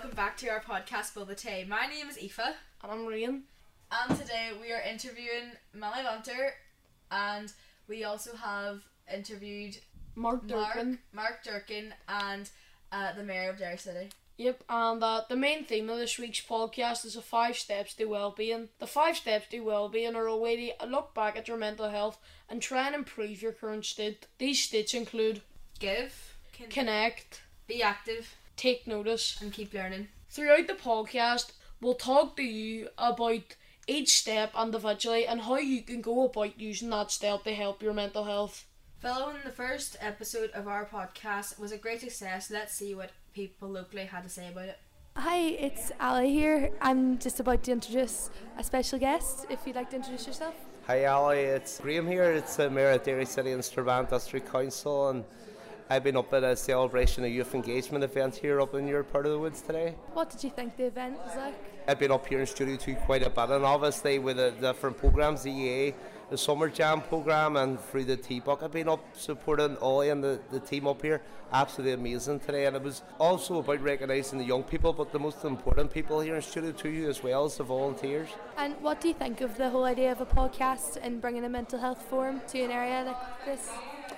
welcome back to our podcast, Spill the Tea. My name is Aoife, And I'm Rian. and today we are interviewing Mammy Banter, and we also have interviewed Mark Mark, Durkin. Mark Durkin and uh, the Mayor of Derry City. Yep, and uh, the main theme of this week's podcast is the five steps to well-being. The five steps to well-being are a way to look back at your mental health and try and improve your current state. These states include Give, con- connect, be active, take notice. and keep learning. Throughout the podcast, we'll talk to you about each step individually and how you can go about using that step to help your mental health. Following the first episode of our podcast was a great success. Let's see what people locally had to say about it. Hi, it's Ali here. I'm just about to introduce a special guest. If you'd like to introduce yourself. Hi Ali, it's Graham here. It's the Mayor of Derry City and Strabane District Council and I've been up at a celebration of youth engagement event here up in your part of the woods today. What did you think the event was like? I've been up here in Studio 2 quite a bit and obviously with the different programmes, the EA, the Summer Jam programme and through the T:BUC, I've been up supporting Ollie and the, the team up here. Absolutely amazing today and it was also about recognising the young people but the most important people here in Studio 2 as well as the volunteers. And what do you think of the whole idea of a podcast and bringing a mental health forum to an area like this?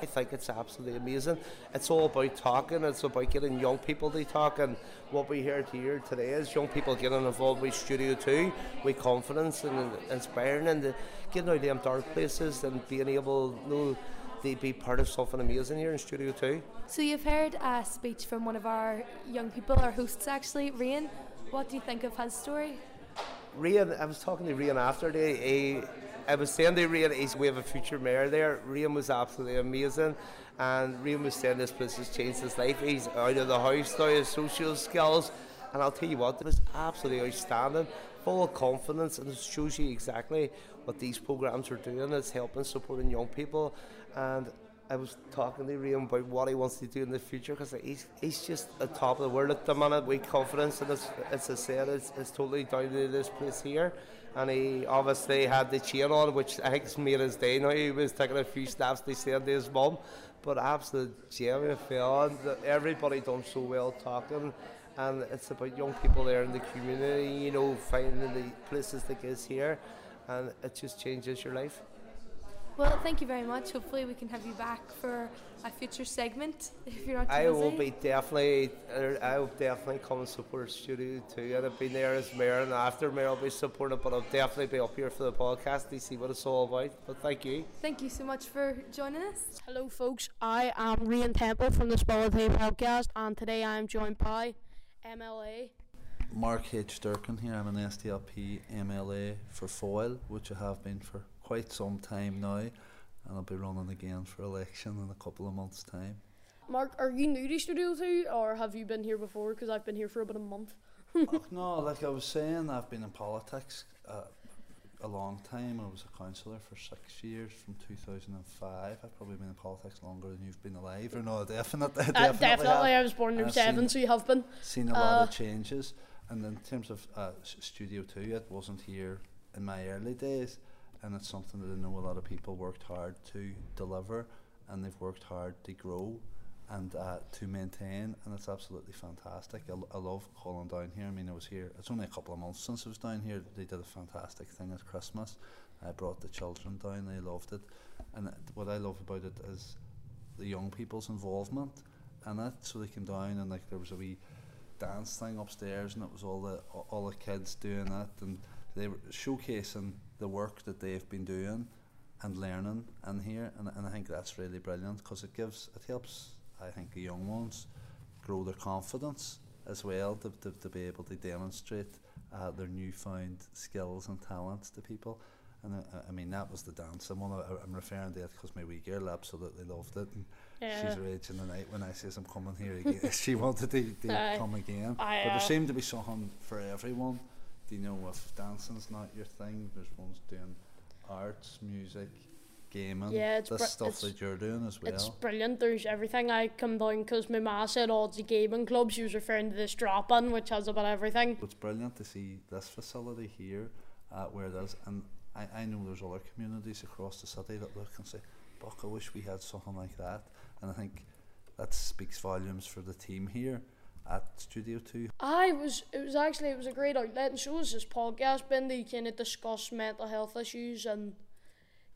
I think it's absolutely amazing. It's all about talking, it's about getting young people to talk, and what we heard here today is young people getting involved with Studio 2 with confidence and inspiring and getting out of them dark places and being able you know, to be part of something amazing here in Studio 2. So you've heard a speech from one of our young people, our hosts actually, Rian. What do you think of his story? Rian, I was talking to Rian after the, he, I was saying to Rian, he's, we have a future mayor there. Rian was absolutely amazing, and Rian was saying this place has changed his life. He's out of the house now, his social skills, and I'll tell you what, it was absolutely outstanding, full of confidence, and it shows you exactly what these programs are doing. It's helping supporting young people, and I was talking to Rian about what he wants to do in the future because he's, he's just at top of the world at the minute with confidence and it's, as I said it's, it's totally down to this place here and he obviously had the chain on which I think made his day now he was taking a few steps to send to his mum. But absolute I feel everybody done so well talking. And it's about young people there in the community you know finding the places like this here. And it just changes your life. Well, thank you very much. Hopefully, we can have you back for a future segment if you're not too I busy. will be definitely, er, I will definitely come and support Studio 2 and I've been there as mayor and after mayor I'll be supporting but I'll definitely be up here for the podcast to see what it's all about but thank you. Thank you so much for joining us. Hello, folks. I am Rian Temple from the Spill the podcast, and today I am joined by MLA. Mark H. Durkin here. I'm an SDLP MLA for Foyle, which I have been for quite some time now, and I'll be running again for election in a couple of months' time. Mark, are you new to Studio 2 or have you been here before? Because I've been here for about a month. oh, no, like I was saying, I've been in politics uh, a long time. I was a councillor for six years from 2005. I've probably been in politics longer than you've been alive. Or no, definitely, Uh, definitely, have. I was born in I've 07, so you have been. seen a lot Uh, of changes. And in terms of uh, Studio 2, it wasn't here in my early days. And it's something that I know a lot of people worked hard to deliver and they've worked hard to grow and uh, to maintain. And it's absolutely fantastic. I, l- I love calling down here. I mean, I was here, it's only a couple of months since I was down here. They did a fantastic thing at Christmas. I brought the children down, they loved it. And it, what I love about it is the young people's involvement and that so they came down and like there was a wee dance thing upstairs and it was all the all the kids doing that and they were showcasing the work that they've been doing and learning in here and, and I think that's really brilliant because it gives it helps I think the young ones grow their confidence as well to, to, to be able to demonstrate uh, their newfound skills and talents to people and uh, I mean that was the dance I'm, on, I'm referring to it because my wee girl absolutely loved it and Yeah. she's raging the night when I says I'm coming here again. she wanted to, to come again. But uh, there seemed to be something for everyone. Do you know if dancing's not your thing, there's ones doing arts, music, gaming. Yeah, it's this stuff that you're doing as well. It's brilliant. There's everything. I come down because my ma said, oh, it's a gaming club. She was referring to this drop-in, which has about everything. It's brilliant to see this facility here uh, where it is, and I, I know there's other communities across the city that look and say, "Buck, I wish we had something like that." And I think that speaks volumes for the team here, at Studio Two. I was it was actually it was a great outlet and so was this podcast been to kind of discuss mental health issues and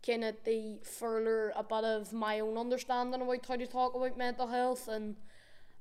kind of the further a bit of my own understanding about how to talk about mental health and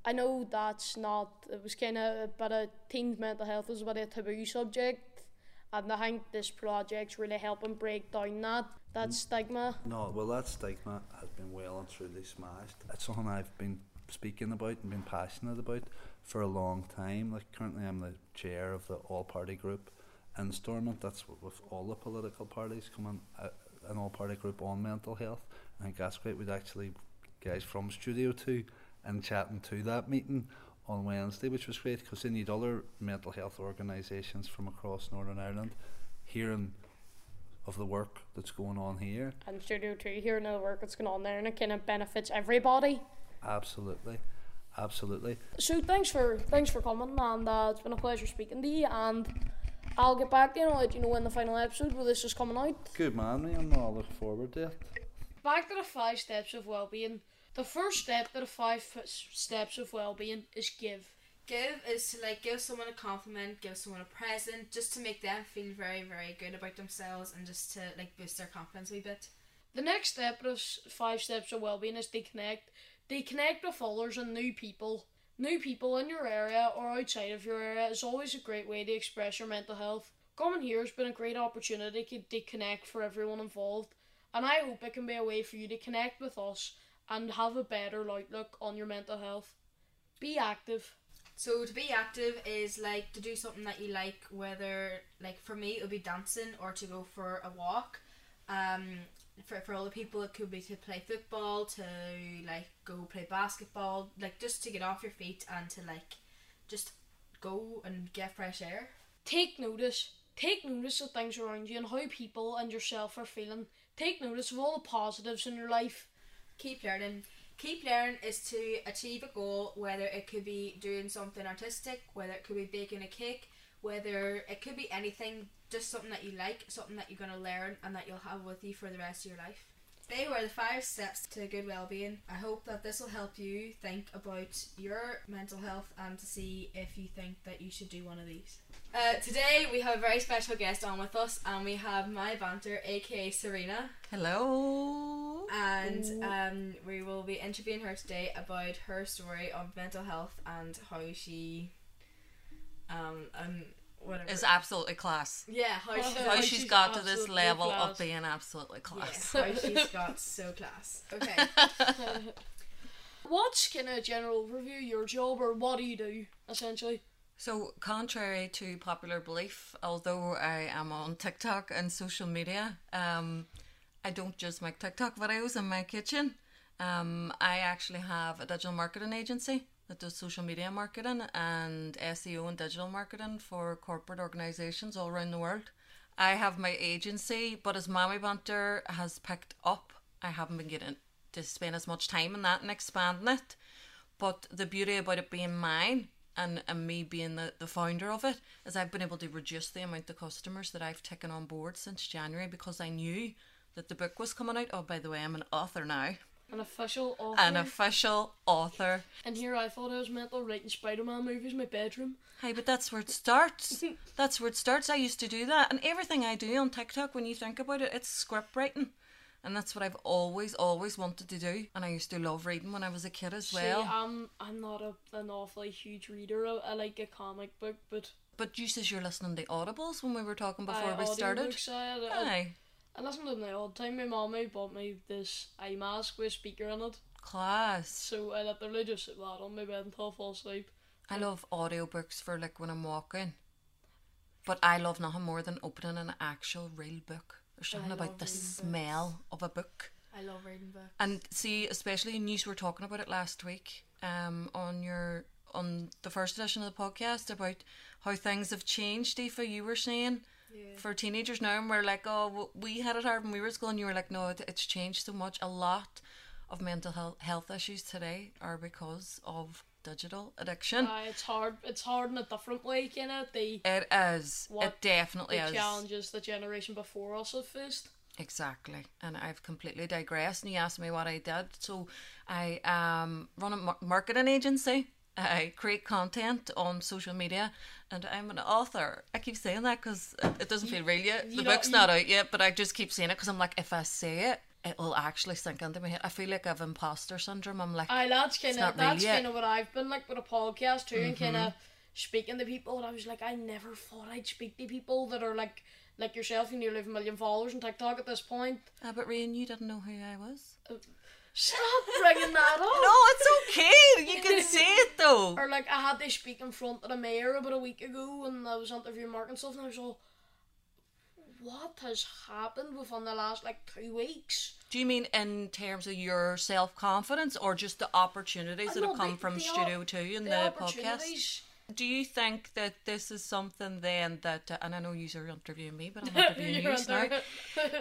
I know that's not it was kind of a bit of teens mental health was a bit of a taboo subject and I think this project's really helping break down that that mm. stigma. No, well, that stigma has been well and truly smashed. It's something I've been speaking about and been passionate about for a long time. Like currently, I'm the chair of the all-party group in Stormont. That's with all the political parties coming uh, an all-party group on mental health. I think that's great. We'd actually guys from Studio Two and chatting to that meeting on Wednesday, which was great because they need other mental health organisations from across Northern Ireland hearing of the work that's going on here. And Studio 2 hearing of the work that's going on there and it kind of benefits everybody. Absolutely, absolutely. So thanks for thanks for coming, and uh, it's been a pleasure speaking to you. And I'll get back to you and I'll let you know when the final episode where this is coming out. Good man, Liam. I look forward to it. Back to the five steps of well-being. The first step to the five steps of well-being is give. Give is to like give someone a compliment, give someone a present, just to make them feel very, very good about themselves and just to like boost their confidence a wee bit. The next step of s- five steps of well-being is to connect. They connect with others and new people. New people in your area or outside of your area is always a great way to express your mental health. Coming here has been a great opportunity to connect for everyone involved, and I hope it can be a way for you to connect with us and have a better outlook on your mental health. Be active. So to be active is like to do something that you like, whether like for me it would be dancing or to go for a walk. Um, for for other people it could be to play football, to like go play basketball, like just to get off your feet and to like just go and get fresh air. Take notice. Take notice of things around you and how people and yourself are feeling. Take notice of all the positives in your life. keep learning. Keep learning is to achieve a goal, whether it could be doing something artistic, whether it could be baking a cake, whether it could be anything, just something that you like, something that you're going to learn and that you'll have with you for the rest of your life. They were the five steps to good well-being. I hope that this will help you think about your mental health and to see if you think that you should do one of these. Uh, today we have a very special guest on with us, and we have Mammy Banter, aka Serena Hello. and um, we will be interviewing her today about her story of mental health and how she um um whatever Is absolutely class. yeah how, she, How How how, she's she's got to this level class. of being absolutely yeah, class. how she's got so class okay What's kind of general overview your job or what do you do essentially? So, contrary to popular belief, although I am on TikTok and social media, um, I don't just make TikTok videos in my kitchen. Um, I actually have a digital marketing agency that does social media marketing and SEO and digital marketing for corporate organizations all around the world. I have my agency, but as Mammy Banter has picked up, I haven't been getting to spend as much time in that and expanding it. But the beauty about it being mine and, and me being the, the founder of it is I've been able to reduce the amount of customers that I've taken on board since January because I knew that the book was coming out. Oh, by the way, I'm an author now. An official author. An official author. and here I thought I was meant to writing Spider-Man movies in my bedroom. Hey, but that's where it starts. that's where it starts. I used to do that. And everything I do on TikTok, when you think about it, it's script writing. And that's what I've always, always wanted to do. And I used to love reading when I was a kid as well. See, I'm I'm not a, an awfully huge reader. I, I like a comic book, but but you says you're listening to audibles when we were talking before I we started. audiobooks, I, I, Aye. I listen to them the odd time. My mommy bought me this eye mask with a speaker in it, Class. so I literally just sit that on my bed until I fall asleep. I love audiobooks for like when I'm walking. But I love nothing more than opening an actual real book. There's something about the smell of a book. I love reading books And see, especially in news, we were talking about it last week um, on your on the first edition of the podcast about how things have changed. Aoife, you were saying for teenagers now, and we're like, oh, we had it hard when we were at school, and you were like, no, it, it's changed so much. A lot of mental health health issues today are because of digital addiction. Uh, it's hard. It's hard in a different way, kind of the it is. it definitely the is. challenges the generation before us have faced. Exactly, and I've completely digressed. And you asked me what I did, so I um run a marketing agency, I create content on social media, and I'm an author. I keep saying that because it doesn't feel real yet. The book's not out yet, but I just keep saying it because I'm like, if I say it, it will actually sink into my head. I feel like I have imposter syndrome. I'm like, Aye, that's kind of that's kind of what I've been like with a podcast too, and kind of speaking to people. And I was like, I never thought I'd speak to people that are like like yourself. and You nearly have a million followers on TikTok at this point. ah, but Rain, you didn't know who I was. Stop bringing that up. No, it's okay. You can say it though. Or like I had to speak in front of the mayor about a week ago, and I was interviewing Mark and stuff, and I was all, "What has happened within the last like two weeks?" Do you mean in terms of your self confidence, or just the opportunities that No, have come the- from the Studio op- Two and the the, podcast? Do you think that this is something then that, uh, and I know you are interviewing me, but I'm interviewing You're now.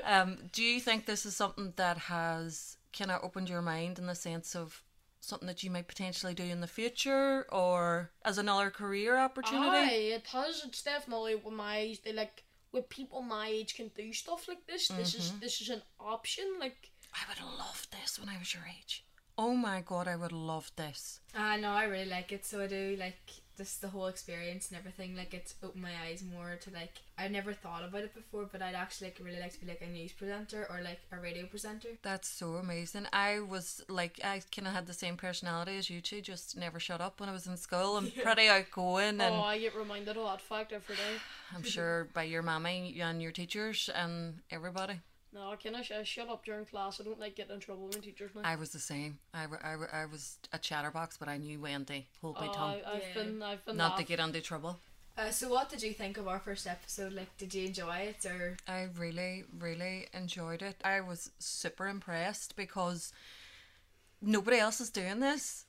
Um, do you think this is something that has kind of opened your mind in the sense of something that you might potentially do in the future, or as another career opportunity? Aye, it has. It's definitely with my age. They like with people my age can do stuff like this. This is mm-hmm. this is an option. Like I would have loved this when I was your age. Oh my god, I would love this. I know I really like it, so I do like just the whole experience and everything. Like it's opened my eyes more to like I never thought about it before, but I'd actually like really like to be like a news presenter or like a radio presenter. That's so amazing. I was like, I kind of had the same personality as you two, just never shut up when I was in school. I'm pretty outgoing, and oh, I get reminded of that fact every day. I'm sure by your mammy and your teachers and everybody. No, I kind of sh- shut up during class. I don't like getting in trouble with my teachers now. I was the same. I, wa- I, wa- I was a chatterbox, but I knew when to hold my Oh, tongue, I, I've Yeah. been I've been not to laugh- get into trouble. Uh, so what did you think of our first episode? Like, did you enjoy it or? I really, really enjoyed it. I was super impressed because nobody else is doing this.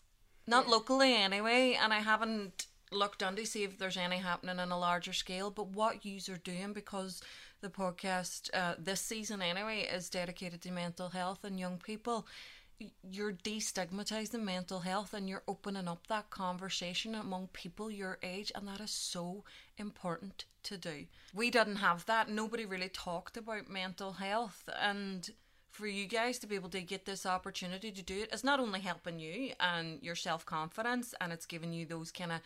Not locally anyway, and I haven't looked on to see if there's any happening on a larger scale, but what yous are doing because the podcast uh, this season anyway is dedicated to mental health and young people. You're destigmatizing mental health and you're opening up that conversation among people your age, and that is so important to do. We didn't have that. Nobody really talked about mental health, and for you guys to be able to get this opportunity to do it is not only helping you and your self confidence, and it's giving you those kind of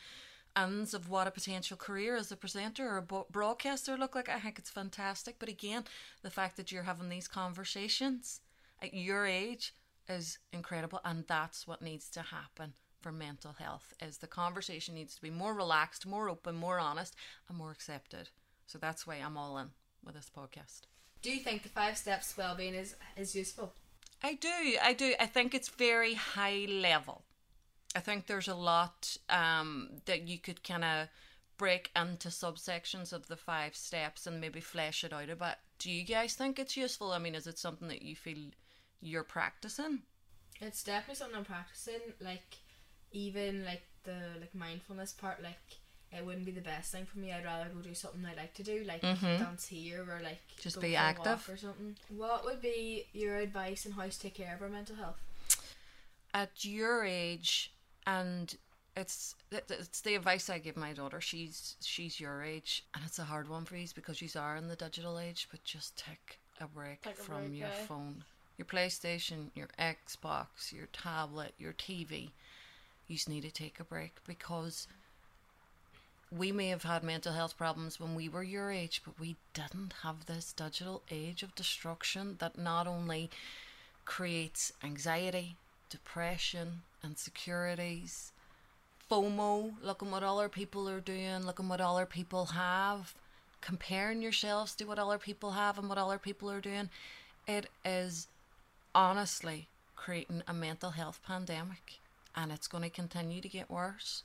ends of what a potential career as a presenter or a broadcaster look like. I think it's fantastic. But again, the fact that you're having these conversations at your age is incredible, and that's what needs to happen for mental health. Is the conversation needs to be more relaxed, more open, more honest, and more accepted. So that's why I'm all in with this podcast. Do you think the five steps wellbeing is is useful? I do. I do. I think it's very high level. I think there's a lot um, that you could kind of break into subsections of the five steps and maybe flesh it out a bit. Do you guys think it's useful? I mean, is it something that you feel you're practicing? It's definitely something I'm practicing. Like, even like the like mindfulness part. Like, it wouldn't be the best thing for me. I'd rather go do something I like to do, like dance here or like Mm-hmm. Just be for a walk active. or something. What would be your advice on how to take care of our mental health? At your age, and it's it's the advice I give my daughter. She's she's your age, and it's a hard one for you because you are in the digital age. But just take a break Take a from break, your aye. phone, your PlayStation, your Xbox, your tablet, your TV. You just need to take a break because we may have had mental health problems when we were your age, but we didn't have this digital age of destruction that not only creates anxiety, depression, insecurities, FOMO, looking what other people are doing, looking what other people have, comparing yourselves to what other people have and what other people are doing. It is honestly creating a mental health pandemic and it's going to continue to get worse.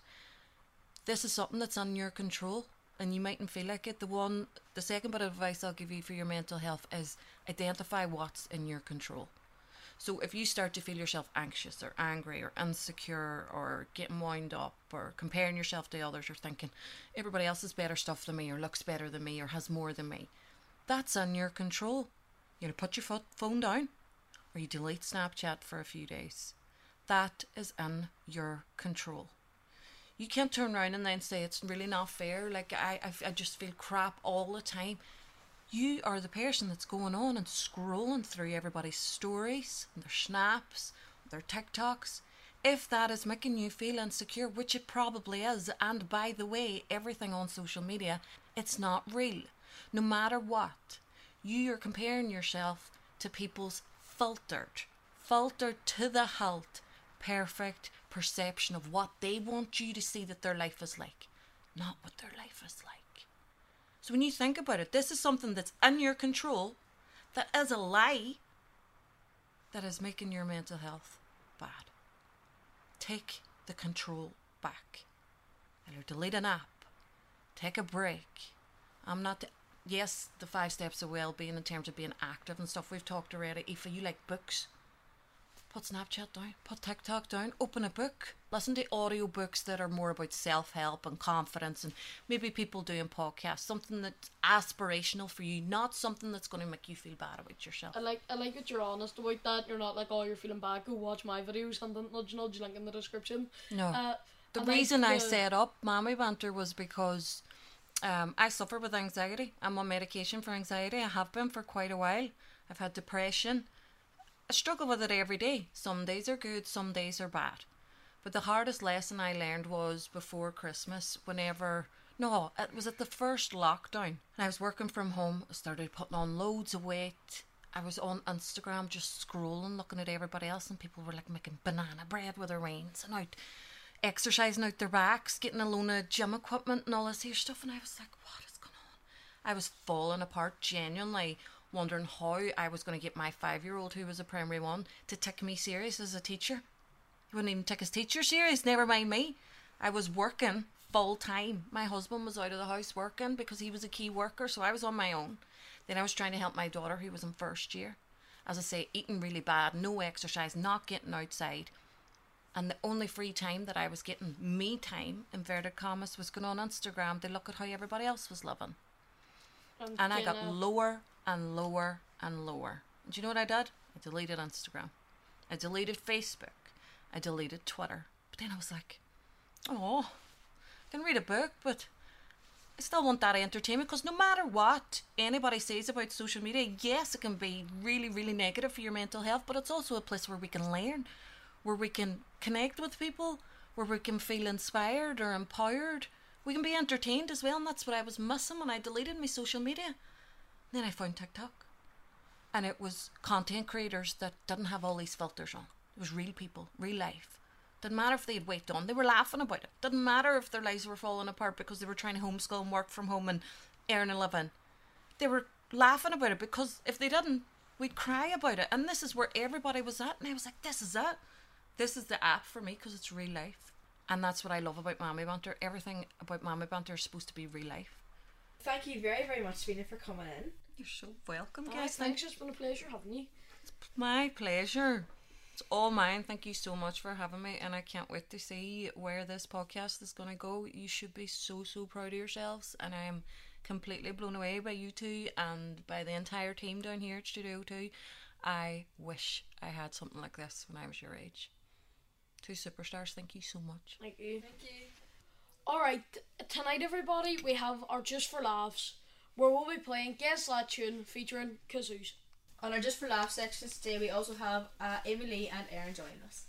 This is something that's on your control and you mightn't feel like it. The one the second bit of advice I'll give you for your mental health is identify what's in your control. So if you start to feel yourself anxious or angry or insecure or getting wound up or comparing yourself to others or thinking everybody else has better stuff than me or looks better than me or has more than me, that's in your control. You know, put your fo- phone down or you delete Snapchat for a few days. That is in your control. You can't turn around and then say it's really not fair. Like I, I, I just feel crap all the time. You are the person that's going on and scrolling through everybody's stories, and their snaps, their TikToks. if that is making you feel insecure, which it probably is, and by the way, everything on social media, it's not real. No matter what, you are comparing yourself to people's filtered, filtered to the hilt, perfect perception of what they want you to see that their life is like, not what their life is like. So when you think about it, this is something that's in your control, that is a lie, that is making your mental health bad. Take the control back. Either delete an app, take a break. I'm not. yes, the five steps of well-being in terms of being active and stuff we've talked already. If you like books, put Snapchat down, put TikTok down, open a book, listen to audio books that are more about self help and confidence, and maybe people doing podcasts, something that's aspirational for you, not something that's going to make you feel bad about yourself. I like I like that you're honest about that. You're not like, oh, you're feeling bad. Go watch my videos and then nudge nudge link in the description. No. Uh, The I like reason I the- set up Mammy Banter was because um, I suffer with anxiety. I'm on medication for anxiety. I have been for quite a while. I've had depression. I struggle with it every day. Some days are good, some days are bad. But the hardest lesson I learned was before Christmas, whenever. No, it was at the first lockdown. And I was working from home. I started putting on loads of weight. I was on Instagram just scrolling, looking at everybody else, and people were like making banana bread with their veins and out exercising out their backs, getting a load of gym equipment and all this here stuff. And I was like, what is going on? I was falling apart, genuinely wondering how I was going to get my five year old, who was a primary one, to take me serious as a teacher. Wouldn't even take his teacher serious, never mind me. I was working full time. My husband was out of the house working because he was a key worker, so I was on my own. Then I was trying to help my daughter, who was in first year. As I say, eating really bad, no exercise, not getting outside. And the only free time that I was getting, me time, inverted commas, was going on Instagram to look at how everybody else was living. And I got lower and lower and lower. And do you know what I did? I deleted Instagram. I deleted Facebook. I deleted Twitter. But then I was like, oh, I can read a book, but I still want that entertainment because no matter what anybody says about social media, yes, it can be really, really negative for your mental health, but it's also a place where we can learn, where we can connect with people, where we can feel inspired or empowered. We can be entertained as well, and that's what I was missing when I deleted my social media. Then I found TikTok, and it was content creators that didn't have all these filters on. It was real people, real life. Didn't matter if they had weight on, they were laughing about it. Didn't matter if their lives were falling apart because they were trying to homeschool and work from home and earn a living. They were laughing about it because if they didn't, we'd cry about it. And this is where everybody was at. And I was like, this is it. This is the app for me because it's real life. And that's what I love about Mammy Banter. Everything about Mammy Banter is supposed to be real life. Thank you very, very much, Fina, for coming in. You're so welcome, guys. thanks. It's been a pleasure having you. It's My pleasure. It's all mine. Thank you so much for having me, and I can't wait to see where this podcast is going to go. You should be so, so proud of yourselves, and I am completely blown away by you two and by the entire team down here at Studio 2. I wish I had something like this when I was your age. Two superstars, thank you so much. Thank you. Thank you. All right, tonight, everybody, we have our Just for Laughs, where we'll be playing Guess That Tune featuring kazoos. On our Just for Laugh section today, we also have uh, Amy Lee and Erin joining us.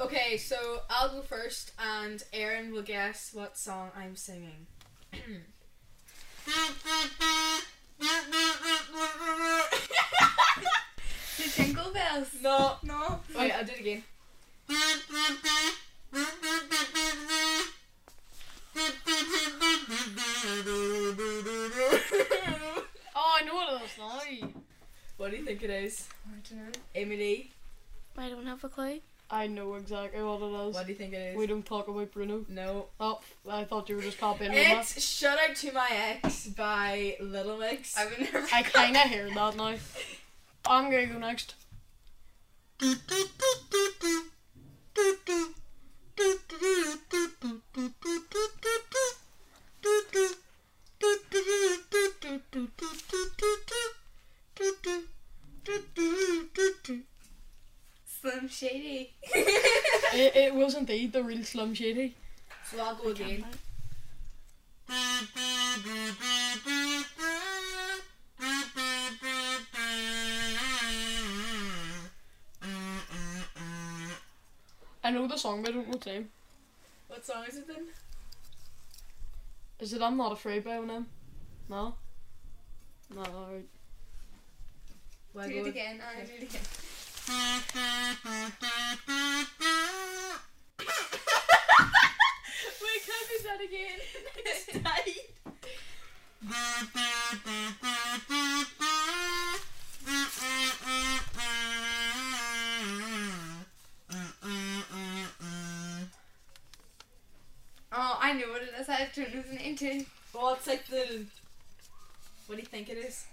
Okay, so I'll go first, and Erin will guess what song I'm singing. The Jingle Bells. No, no. Wait, I'll do it again. Oh, I know what it is now. What do you think it is? I don't know. Emily, I don't have a clue. I know exactly what it is. what do you think it is? We don't talk about Bruno. No. Oh, I thought you were just copying me. I, It's Shout Out to My Ex by Little Mix. I've never. I kind of hear that now. I'm gonna go next. Slim Shady. It, it was indeed the real Slim Shady. So I'll go again. I know the song, but I don't know the name. What song is it then? Is it I'm Not Afraid by Eminem? No? No, alright. Well, Do it again. I do it again. Wait, can I do that again? I just died. Oh, I know what it is. I don't know the name. Well, it's like the. What do you think it is?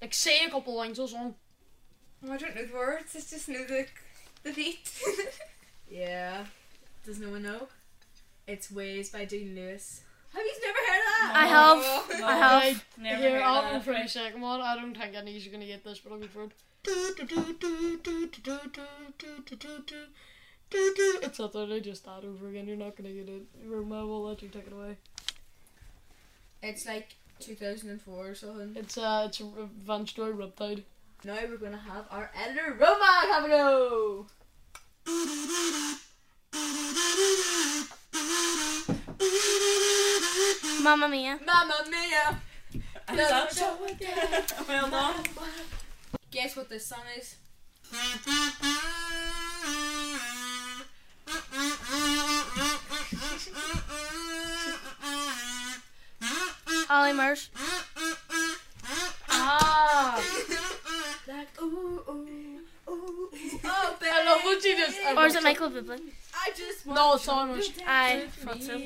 Like, say a couple lines of song. Oh, I don't know the words. It's just know the the beat. Yeah. Does no one know? It's Waves by Dean Lewis. Have you never heard of that? I have. I have. Right, Never here, heard I'll that. go for the second one. I don't think any of you are going to get this, but I'll go for it. It's literally just that over again. You're not going to get it. Roma will let you take it away. It's like 2004 or something. It's uh, it's a Vance Joy Riptide. Now we're gonna have our editor Roma have a go. Mamma Mia. Mamma mia! And that's well done. Guess what this song is? Ollie Murs. Ah! Like ooh ooh ooh. ooh. Oh, baby. I love what you just. I Or is it Michael Bublé? I just want No, it's almost. I thought so.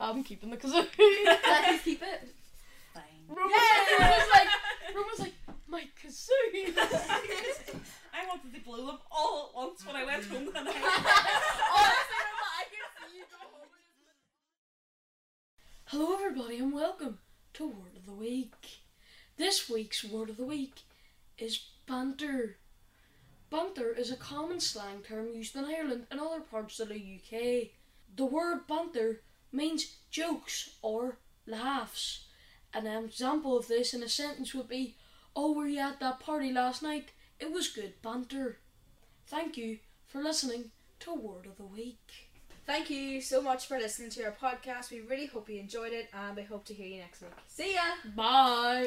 I'm keeping the kazoo. Let us keep it. Fine. Roma's like, Roma's like, my kazoo. I wanted to blow them all at once when I went home that night. Honestly, Roma, I can see you go home. Hello, everybody, and welcome to Word of the Week. This week's Word of the Week is banter. Banter is a common slang term used in Ireland and other parts of the UK. The word banter means jokes or laughs. An example of this in a sentence would be, Oh, were you at that party last night? It was good banter. Thank you for listening to Word of the Week. Thank you so much for listening to our podcast. We really hope you enjoyed it, and we hope to hear you next week. See ya. Bye.